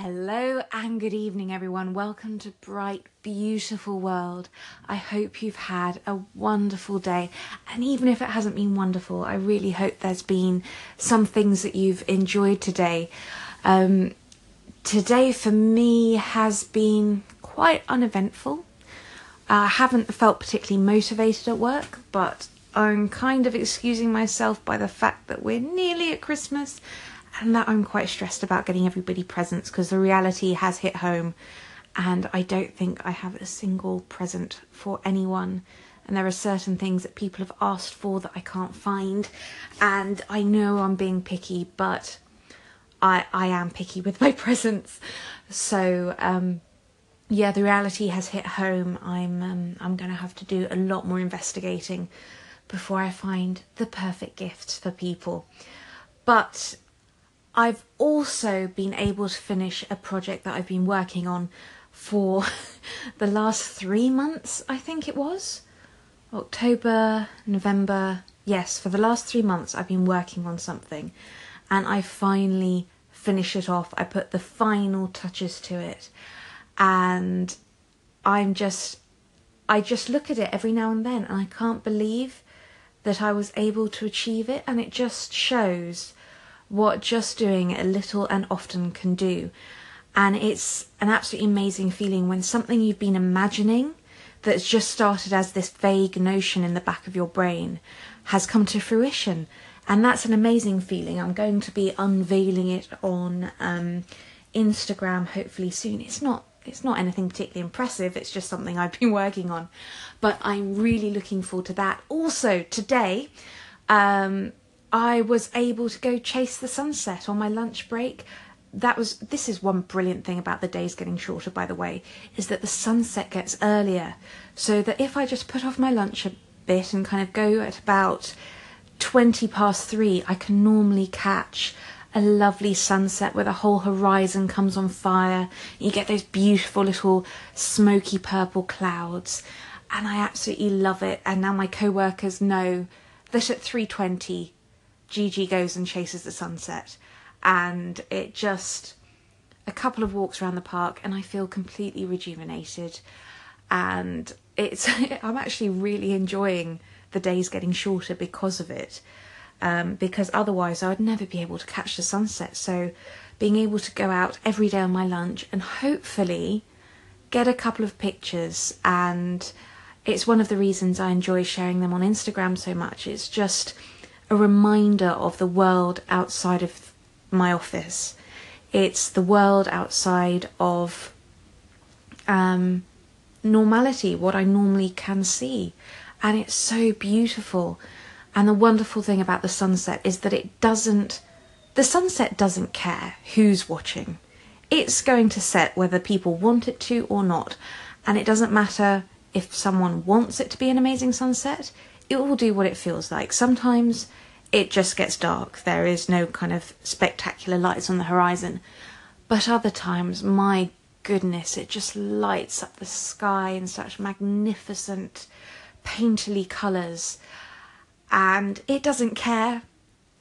Hello and good evening, everyone. Welcome to Bright, Beautiful World. I hope you've had a wonderful day. And even if it hasn't been wonderful, I really hope there's been some things that you've enjoyed today. Um, today, for me, has been quite uneventful. I haven't felt particularly motivated at work, but I'm kind of excusing myself by the fact that we're nearly at Christmas and that I'm quite stressed about getting everybody presents because the reality has hit home and I don't think I have a single present for anyone. And there are certain things that people have asked for that I can't find. And I know I'm being picky, but I I am picky with my presents. So um, yeah, the reality has hit home. I'm um, I'm going to have to do a lot more investigating before I find the perfect gift for people. But I've also been able to finish a project that I've been working on for the last three months, I think it was. October, November, yes, for the last three months I've been working on something and I finally finished it off. I put the final touches to it and I'm just, I just look at it every now and then and I can't believe that I was able to achieve it and it just shows what just doing a little and often can do. And it's an absolutely amazing feeling when something you've been imagining that's just started as this vague notion in the back of your brain has come to fruition. And that's an amazing feeling. I'm going to be unveiling it on um, Instagram hopefully soon. It's not it's not anything particularly impressive, it's just something I've been working on. But I'm really looking forward to that. Also, today, um, I was able to go chase the sunset on my lunch break. That was this is one brilliant thing about the days getting shorter by the way, is that the sunset gets earlier. So that if I just put off my lunch a bit and kind of go at about 20 past 3, I can normally catch a lovely sunset where the whole horizon comes on fire. You get those beautiful little smoky purple clouds and I absolutely love it. And now my co-workers know that at 3:20 Gigi goes and chases the sunset, and it just a couple of walks around the park, and I feel completely rejuvenated. And it's I'm actually really enjoying the days getting shorter because of it, um, because otherwise I would never be able to catch the sunset. So being able to go out every day on my lunch and hopefully get a couple of pictures and it's one of the reasons I enjoy sharing them on Instagram so much. It's just a reminder of the world outside of my office. It's the world outside of um, normality, what I normally can see. And it's so beautiful. And the wonderful thing about the sunset is that it doesn't, the sunset doesn't care who's watching. It's going to set whether people want it to or not. And it doesn't matter if someone wants it to be an amazing sunset, it will do what it feels like. Sometimes it just gets dark. There is no kind of spectacular lights on the horizon. But other times, my goodness, it just lights up the sky in such magnificent, painterly colours. And it doesn't care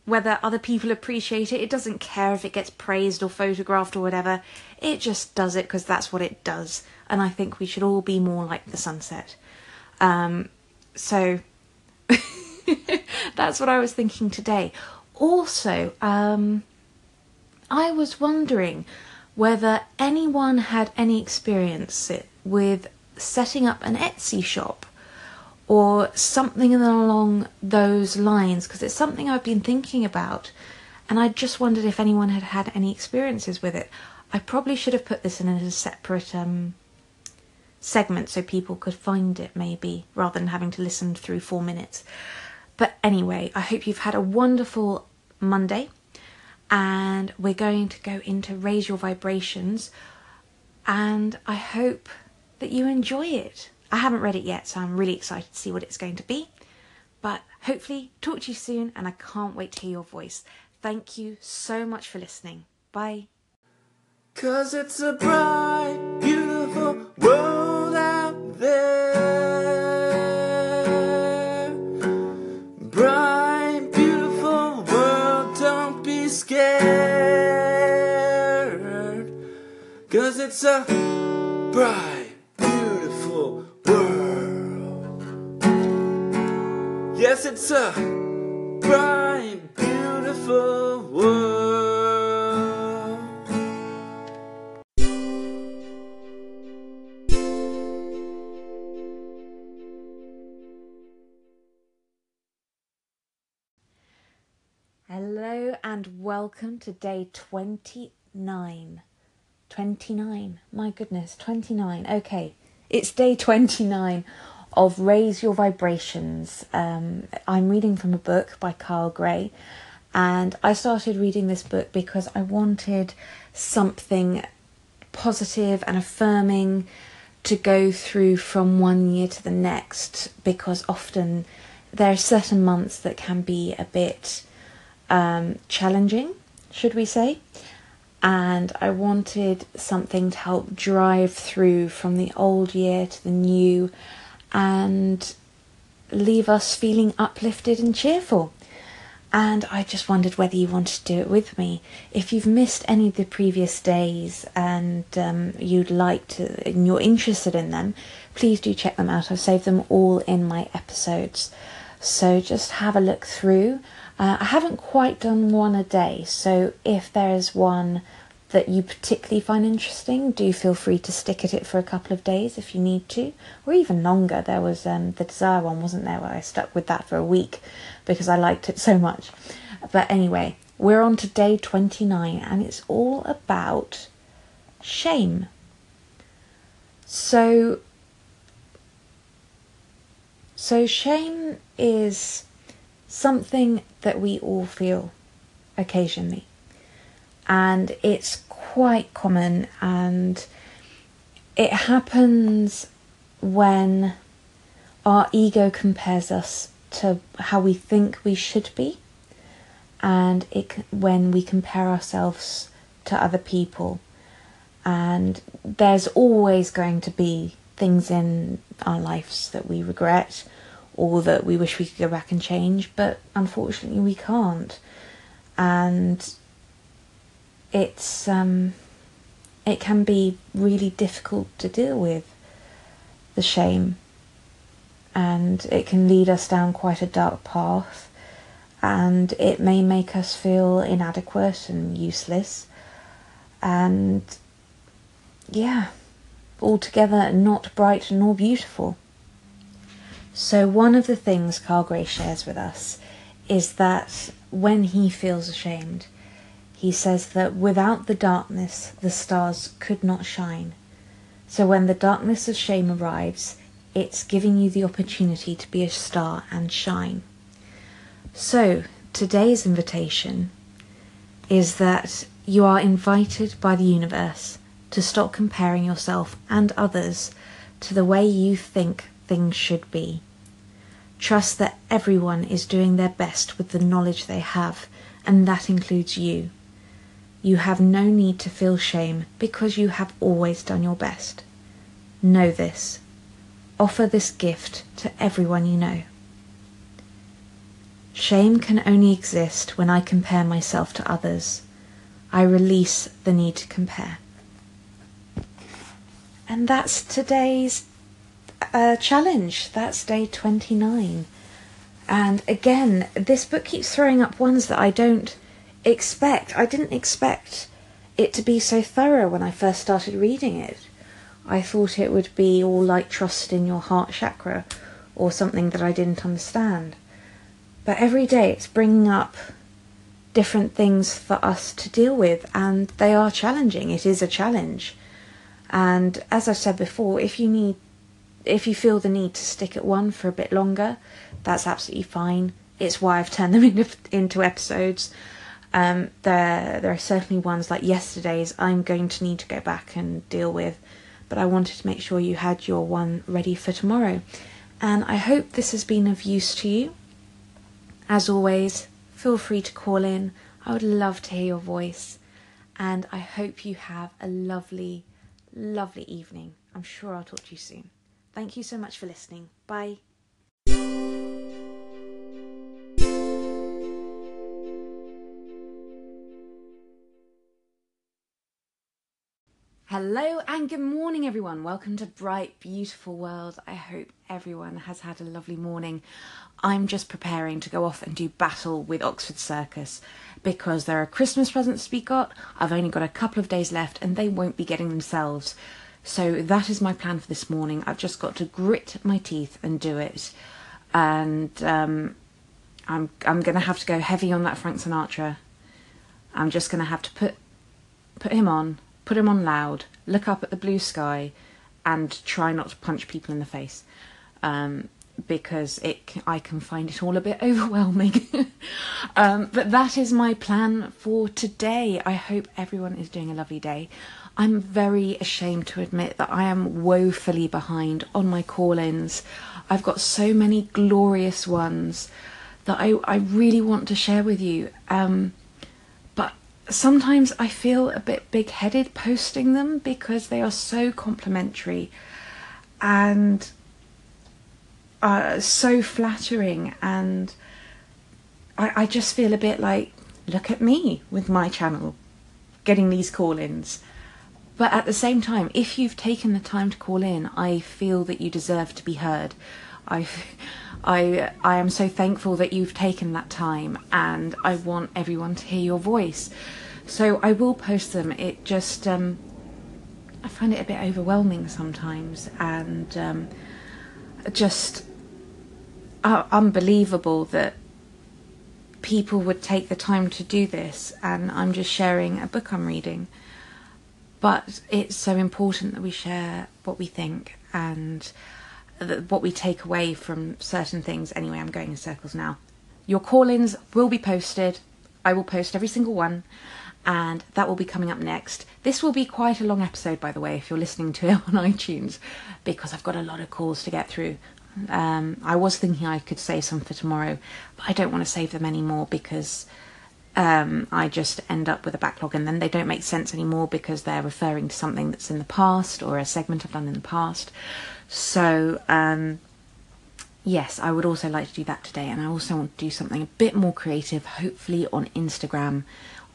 whether other people appreciate it. It doesn't care if it gets praised or photographed or whatever. It just does it because that's what it does. And I think we should all be more like the sunset. Um, so that's what I was thinking today. Also, um, I was wondering whether anyone had any experience with setting up an Etsy shop or something along those lines because it's something I've been thinking about and I just wondered if anyone had had any experiences with it. I probably should have put this in a separate um, segment so people could find it maybe rather than having to listen through four minutes. But anyway, I hope you've had a wonderful Monday and we're going to go into Raise Your Vibrations and I hope that you enjoy it. I haven't read it yet, so I'm really excited to see what it's going to be. But hopefully, talk to you soon, and I can't wait to hear your voice. Thank you so much for listening. Bye. Cause it's a bright, beautiful world out there. Bright, beautiful world, don't be scared. Cause it's a bright, beautiful world. Yes, it's a bright, beautiful world. Hello and welcome to day 29. 29. My goodness, 29. Okay, it's day 29 of Raise Your Vibrations. Um, I'm reading from a book by Kyle Gray, and I started reading this book because I wanted something positive and affirming to go through from one year to the next because often there are certain months that can be a bit um, challenging, should we say? And I wanted something to help drive through from the old year to the new and leave us feeling uplifted and cheerful. And I just wondered whether you wanted to do it with me. If you've missed any of the previous days and um, you'd like to, and you're interested in them, please do check them out. I've saved them all in my episodes. So just have a look through. Uh, I haven't quite done one a day, so if there is one that you particularly find interesting, do feel free to stick at it for a couple of days if you need to, or even longer. There was um, the Desire one, wasn't there, where I stuck with that for a week because I liked it so much. But anyway, we're on to day 29, and it's all about shame. So, so shame is something that we all feel occasionally. And it's quite common, and it happens when our ego compares us to how we think we should be, and it when we compare ourselves to other people. And there's always going to be things in our lives that we regret or that we wish we could go back and change, but unfortunately we can't. And it's um, it can be really difficult to deal with the shame, and it can lead us down quite a dark path, and it may make us feel inadequate and useless, and yeah, altogether not bright nor beautiful. So, one of the things Kyle Gray shares with us is that when he feels ashamed, he says that without the darkness, the stars could not shine. So, when the darkness of shame arrives, it's giving you the opportunity to be a star and shine. So, today's invitation is that you are invited by the universe to stop comparing yourself and others to the way you think things should be. Trust that everyone is doing their best with the knowledge they have, and that includes you. You have no need to feel shame because you have always done your best. Know this. Offer this gift to everyone you know. Shame can only exist when I compare myself to others. I release the need to compare. And that's today's uh, challenge. That's day 29. And again, this book keeps throwing up ones that I don't expect. I didn't expect it to be so thorough when I first started reading it. I thought it would be all like trust in your heart chakra or something that I didn't understand. But every day it's bringing up different things for us to deal with, and they are challenging. It is a challenge. And as I said before, if you need if you feel the need to stick at one for a bit longer, that's absolutely fine. It's why I've turned them into, into episodes. Um, there, there are certainly ones like yesterday's I'm going to need to go back and deal with, but I wanted to make sure you had your one ready for tomorrow. And I hope this has been of use to you. As always, feel free to call in. I would love to hear your voice. And I hope you have a lovely, lovely evening. I'm sure I'll talk to you soon. Thank you so much for listening. Bye. Hello and good morning, everyone. Welcome to Bright, Beautiful World. I hope everyone has had a lovely morning. I'm just preparing to go off and do battle with Oxford Circus because there are Christmas presents to be got. I've only got a couple of days left and they won't be getting themselves. So that is my plan for this morning. I've just got to grit my teeth and do it. And um, I'm I'm gonna have to go heavy on that Frank Sinatra. I'm just gonna have to put put him on put him on loud, look up at the blue sky, and try not to punch people in the face. Um, because it, I can find it all a bit overwhelming. um, but that is my plan for today. I hope everyone is doing a lovely day. I'm very ashamed to admit that I am woefully behind on my call ins. I've got so many glorious ones that I, I really want to share with you. Um, but sometimes I feel a bit big headed posting them because they are so complimentary and uh, so flattering. And I, I just feel a bit like, look at me with my channel getting these call ins. But at the same time, if you've taken the time to call in, I feel that you deserve to be heard. I, I, I am so thankful that you've taken that time, and I want everyone to hear your voice. So I will post them. It just, um, I find it a bit overwhelming sometimes, and um, just uh, unbelievable that people would take the time to do this. And I'm just sharing a book I'm reading. But it's so important that we share what we think and what we take away from certain things. Anyway, I'm going in circles now. Your call ins will be posted. I will post every single one, and that will be coming up next. This will be quite a long episode, by the way, if you're listening to it on iTunes, because I've got a lot of calls to get through. Um, I was thinking I could save some for tomorrow, but I don't want to save them anymore because um, I just end up with a backlog and then they don't make sense anymore because they're referring to something that's in the past or a segment I've done in the past. So, um, yes, I would also like to do that today, and I also want to do something a bit more creative, hopefully on Instagram,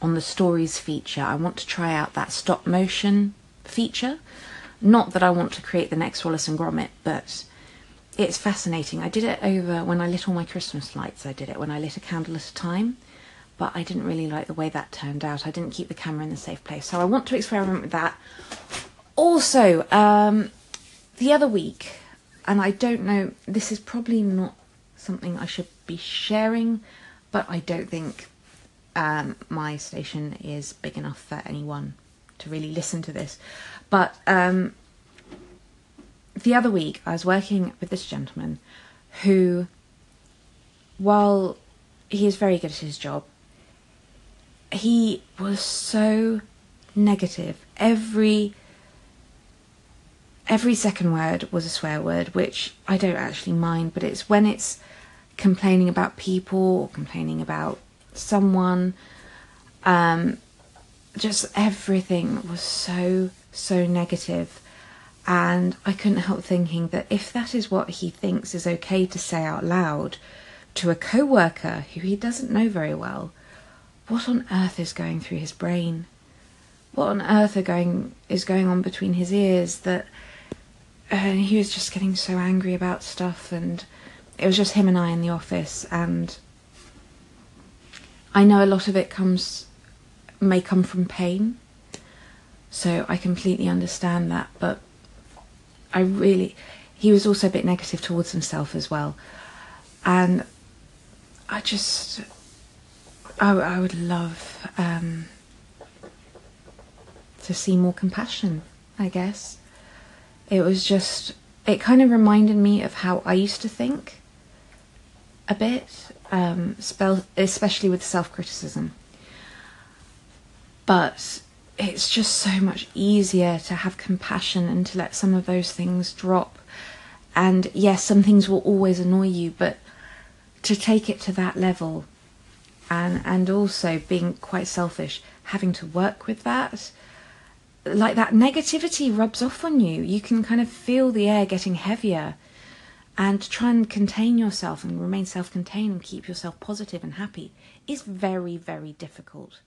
on the stories feature. I want to try out that stop motion feature. Not that I want to create the next Wallace and Gromit, but it's fascinating. I did it over when I lit all my Christmas lights. I did it when I lit a candle at a time, but I didn't really like the way that turned out. I didn't keep the camera in the safe place, so I want to experiment with that. Also, um, the other week, and I don't know, this is probably not something I should be sharing, but I don't think um, my station is big enough for anyone to really listen to this. But um, the other week, I was working with this gentleman who, while he is very good at his job, he was so negative. Every every second word was a swear word, which I don't actually mind, but it's when it's complaining about people or complaining about someone. Um, just everything was so, so negative. And I couldn't help thinking that if that is what he thinks is okay to say out loud to a co worker who he doesn't know very well, what on earth is going through his brain? What on earth are going is going on between his ears that he was just getting so angry about stuff and it was just him and I in the office and I know a lot of it comes may come from pain. So I completely understand that, but I really he was also a bit negative towards himself as well. And I just I, I would love um, to see more compassion, I guess. It was just it kind of reminded me of how I used to think a bit um, especially with self criticism. But it's just so much easier to have compassion and to let some of those things drop. And yes, some things will always annoy you, but to take it to that level and and also being quite selfish, having to work with that, like that negativity rubs off on you. You can kind of feel the air getting heavier and to try and contain yourself and remain self contained and keep yourself positive and happy is very, very difficult.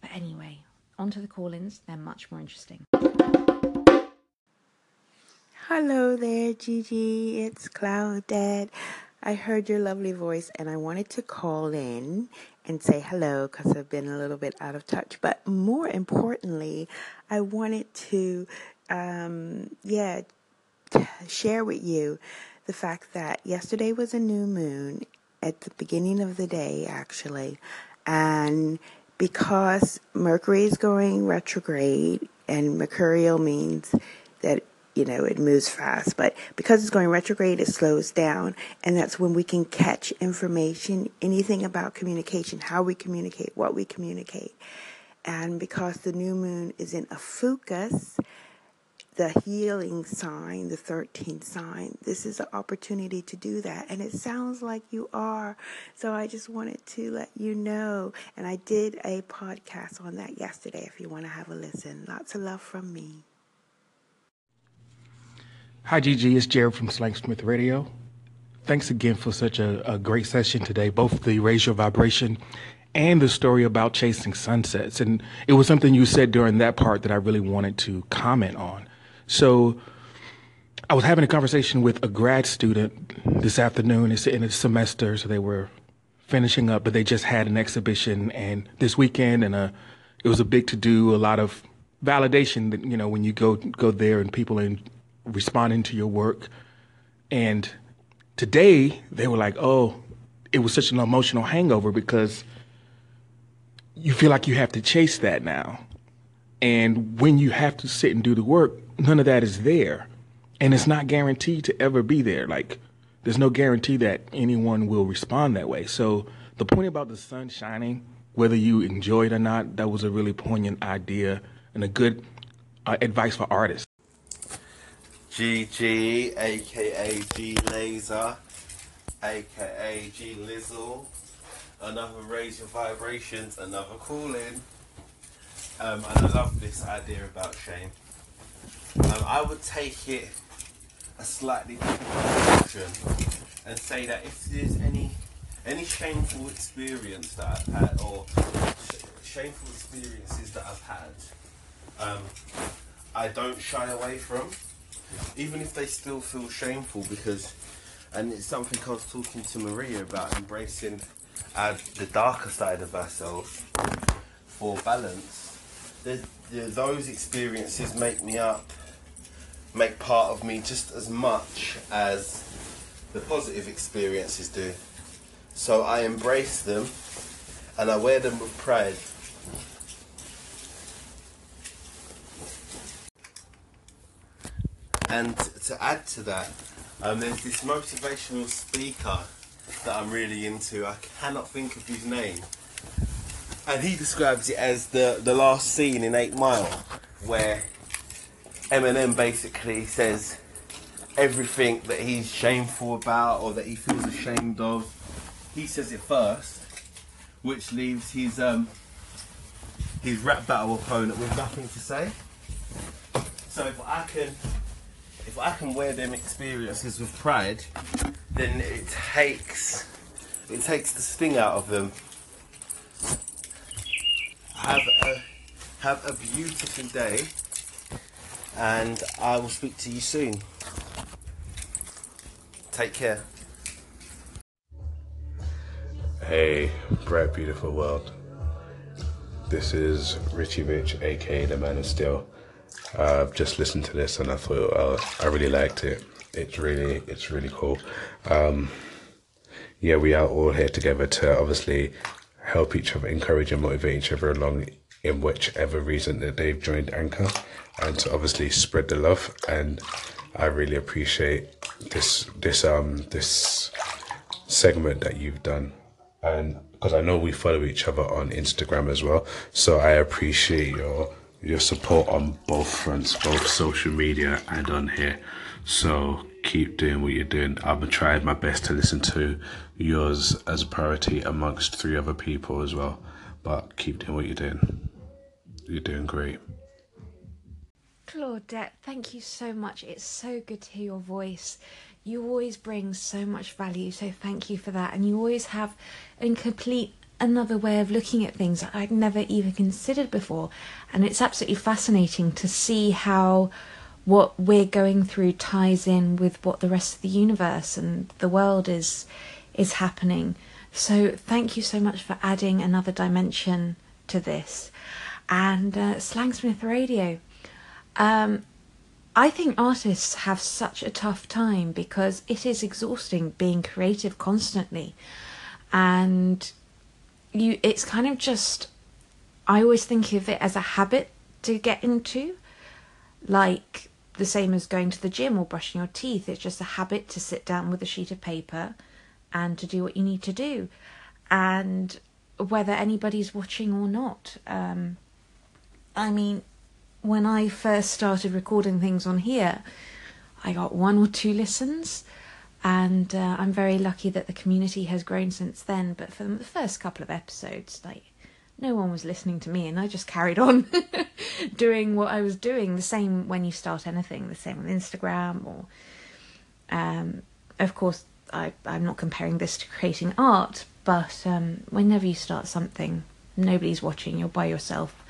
But anyway, onto the call ins, they're much more interesting. Hello there, Gigi. It's Claudette. I heard your lovely voice and I wanted to call in and say hello because I've been a little bit out of touch. But more importantly, I wanted to, um, yeah, share with you the fact that yesterday was a new moon at the beginning of the day, actually. And because Mercury is going retrograde, and mercurial means that you know it moves fast but because it's going retrograde it slows down and that's when we can catch information anything about communication how we communicate what we communicate and because the new moon is in Ophiuchus, the healing sign, the 13th sign. This is an opportunity to do that. And it sounds like you are. So I just wanted to let you know. And I did a podcast on that yesterday if you want to have a listen. Lots of love from me. Hi, Gigi. It's Jared from Slangsmith Radio. Thanks again for such a, a great session today, both the Raise Your Vibration and the story about chasing sunsets. And it was something you said during that part that I really wanted to comment on. So I was having a conversation with a grad student this afternoon. It's in a semester, so they were finishing up, but they just had an exhibition and this weekend, and a, uh, it was a big to do. A lot of validation that you know when you go go there and people are responding to your work. And today they were like, "Oh, it was such an emotional hangover because you feel like you have to chase that now." And when you have to sit and do the work, none of that is there. And it's not guaranteed to ever be there. Like, there's no guarantee that anyone will respond that way. So, the point about the sun shining, whether you enjoy it or not, that was a really poignant idea and a good uh, advice for artists. GG, aka G Laser, aka G Lizzle, another raise your vibrations, another call in. Um, and I love this idea about shame. Um, I would take it a slightly different direction and say that if there's any any shameful experience that I've had or sh- shameful experiences that I've had, um, I don't shy away from, even if they still feel shameful because, and it's something I was talking to Maria about embracing uh, the darker side of ourselves for balance the, the, those experiences make me up, make part of me just as much as the positive experiences do. So I embrace them and I wear them with pride. And to add to that, um, there's this motivational speaker that I'm really into. I cannot think of his name, and he describes it as the the last scene in Eight Mile, where Eminem basically says everything that he's shameful about or that he feels ashamed of. He says it first, which leaves his um his rap battle opponent with nothing to say. So if I can I can wear them experiences with pride, then it takes it takes the sting out of them have a have a beautiful day, and I will speak to you soon. Take care. Hey, bright, beautiful world. This is Richie Rich, aka the Man of Steel. I've just listened to this and I thought uh, I really liked it. It's really, it's really cool. Um, yeah, we are all here together to obviously help each other, encourage and motivate each other along in whichever reason that they've joined Anchor and to obviously spread the love. And I really appreciate this this um this segment that you've done. And because I know we follow each other on Instagram as well. So I appreciate your your support on both fronts, both social media and on here. So keep doing what you're doing. I've tried my best to listen to yours as a priority amongst three other people as well. But keep doing what you're doing. You're doing great. Claudette, thank you so much. It's so good to hear your voice. You always bring so much value, so thank you for that. And you always have a complete another way of looking at things that I'd never even considered before. And it's absolutely fascinating to see how what we're going through ties in with what the rest of the universe and the world is is happening. So thank you so much for adding another dimension to this. And uh, Slangsmith Radio. Um, I think artists have such a tough time because it is exhausting being creative constantly. And you it's kind of just I always think of it as a habit to get into. Like the same as going to the gym or brushing your teeth. It's just a habit to sit down with a sheet of paper and to do what you need to do. And whether anybody's watching or not. Um, I mean, when I first started recording things on here, I got one or two listens, and uh, I'm very lucky that the community has grown since then. But for the first couple of episodes, like no one was listening to me, and I just carried on doing what I was doing. The same when you start anything, the same on Instagram, or um, of course, I, I'm not comparing this to creating art, but um, whenever you start something, nobody's watching. You're by yourself.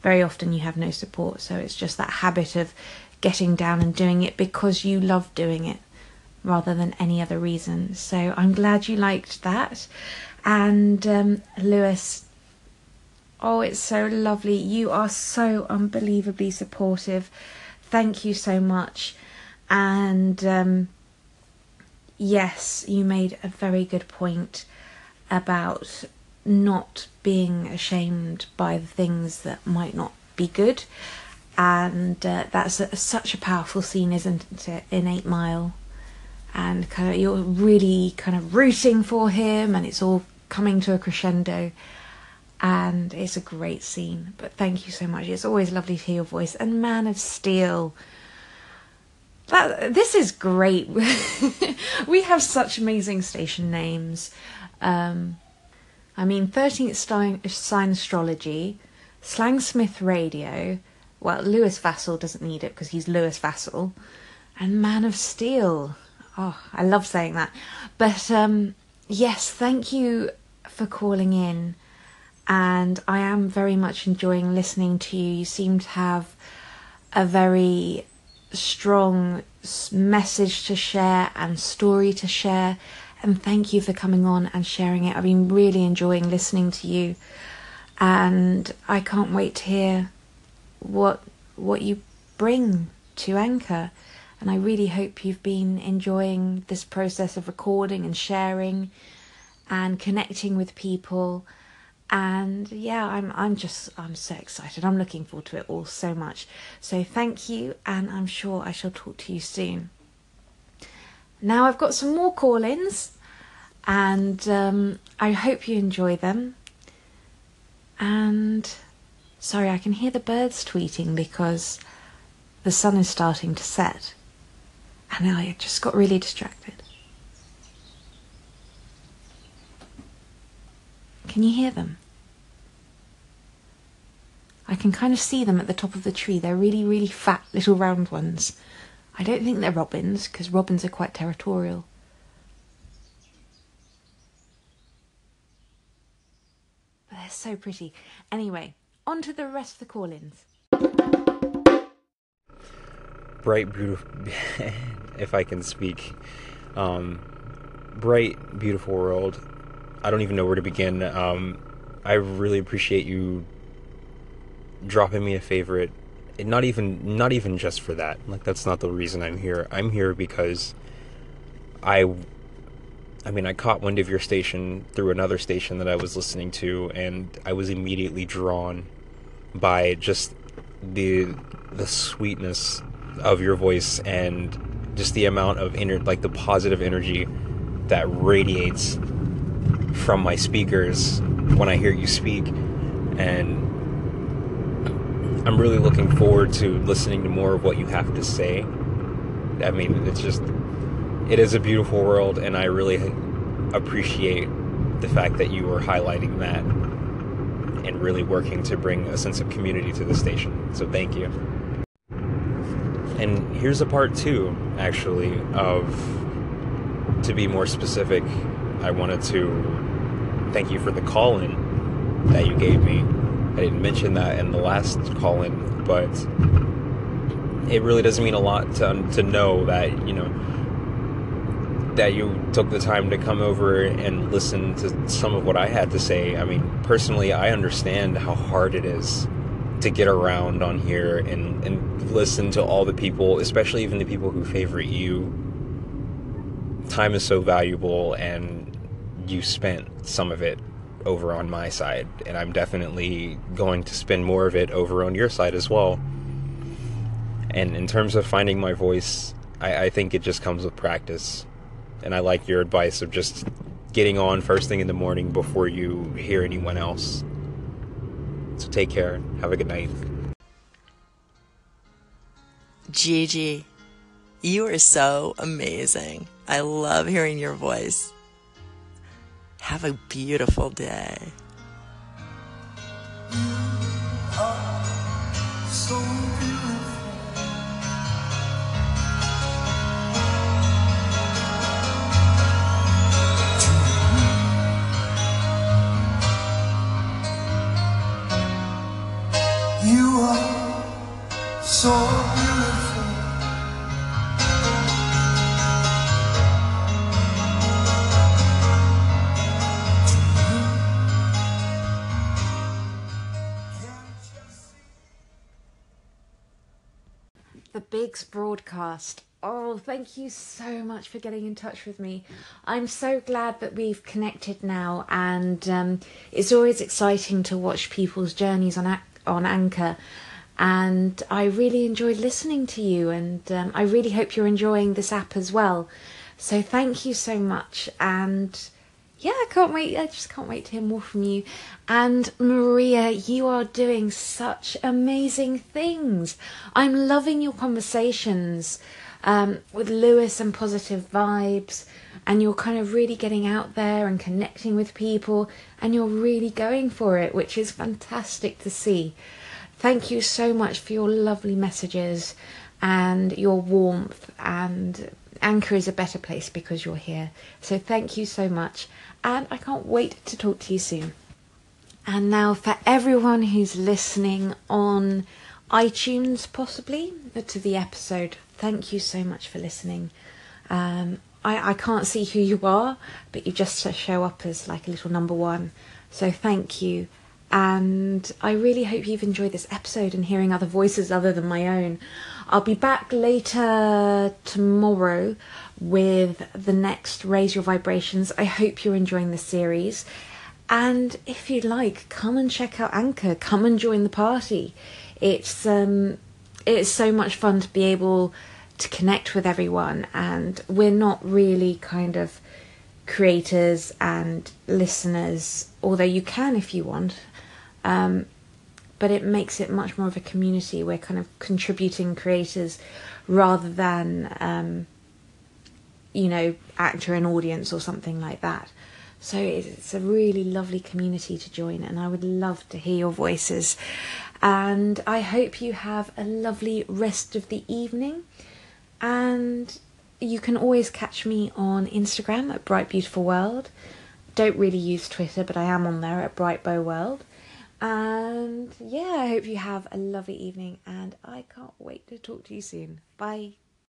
Very often, you have no support, so it's just that habit of getting down and doing it because you love doing it rather than any other reason. So I'm glad you liked that. And um, Lewis, oh, it's so lovely. You are so unbelievably supportive. Thank you so much. And um, yes, you made a very good point about not being ashamed by the things that might not be good. And uh, that's a, such a powerful scene, isn't it, in Eight Mile? And kind of you're really kind of rooting for him and it's all coming to a crescendo. And it's a great scene but thank you so much. It's always lovely to hear your voice. And man of steel. That this is great. We have such amazing station names. Um, i mean 13th sign astrology slangsmith radio. Well lewis vassal doesn't need it because he's lewis vassal. And man of steel Oh, I love saying that. But um, yes, thank you for calling in. And I am very much enjoying listening to you. You seem to have a very strong message to share and story to share. And thank you for coming on and sharing it. I've been really enjoying listening to you. And I can't wait to hear what what you bring to Anchor and I really hope you've been enjoying this process of recording and sharing and connecting with people. And yeah, I'm I'm just I'm so excited. I'm looking forward to it all so much. So thank you, and I'm sure I shall talk to you soon. Now I've got some more call-ins, and um, I hope you enjoy them. And sorry, I can hear the birds tweeting because the sun is starting to set and I just got really distracted. Can you hear them? I can kind of see them at the top of the tree. They're really, really fat little round ones. I don't think they're robins because robins are quite territorial. But they're so pretty. Anyway, on to the rest of the call ins bright, beautiful, if I can speak, um, bright, beautiful world. I don't even know where to begin. Um, I really appreciate you dropping me a favorite. And not even, not even just for that. Like that's not the reason I'm here. I'm here because I, I mean, I caught wind of your station through another station that I was listening to, and I was immediately drawn by just the the sweetness of your voice and just the amount of inner like the positive energy that radiates from my speakers when I hear you speak and I'm really looking forward to listening to more of what you have to say. I mean, it's just it is a beautiful world and I really appreciate the fact that you are highlighting that and really working to bring a sense of community to the station. So thank you and here's a part two, actually, of to be more specific, I wanted to thank you for the call in that you gave me. I didn't mention that in the last call in, but it really doesn't mean a lot to um, to know that you know that you took the time to come over and listen to some of what I had to say. I mean, personally, I understand how hard it is to get around on here and, and listen to all the people, especially even the people who favorite you. Time is so valuable, and you spent some of it over on my side, and I'm definitely going to spend more of it over on your side as well. And in terms of finding my voice, I, I think it just comes with practice and I like your advice of just getting on first thing in the morning before you hear anyone else. So take care. Have a good night. Gigi, you are so amazing. I love hearing your voice. Have a beautiful day. so broadcast. Oh, thank you so much for getting in touch with me. I'm so glad that we've connected now, and um, it's always exciting to watch people's journeys on on Anchor. And I really enjoyed listening to you, and um, I really hope you're enjoying this app as well. So thank you so much, and yeah, I can't wait. I just can't wait to hear more from you. And Maria, you are doing such amazing things. I'm loving your conversations um, with Lewis and Positive Vibes. And you're kind of really getting out there and connecting with people. And you're really going for it, which is fantastic to see. Thank you so much for your lovely messages and your warmth and Anchor is a better place because you're here. So thank you so much, and I can't wait to talk to you soon. And now, for everyone who's listening on iTunes, possibly to the episode, thank you so much for listening. Um, I, I can't see who you are, but you just show up as like a little number one. So thank you. And I really hope you've enjoyed this episode and hearing other voices other than my own. I'll be back later tomorrow with the next Raise Your Vibrations. I hope you're enjoying the series. And if you'd like, come and check out Anchor. Come and join the party. It's um, it's so much fun to be able to connect with everyone, and we're not really kind of creators and listeners, although you can if you want. Um, but it makes it much more of a community. We're kind of contributing creators rather than, um, you know, actor and audience or something like that. So it's a really lovely community to join, and I would love to hear your voices. And I hope you have a lovely rest of the evening. And you can always catch me on Instagram at Bright Beautiful World. Don't really use Twitter, but I am on there at Bright Bow World. And yeah, I hope you have a lovely evening, and I can't wait to talk to you soon. Bye.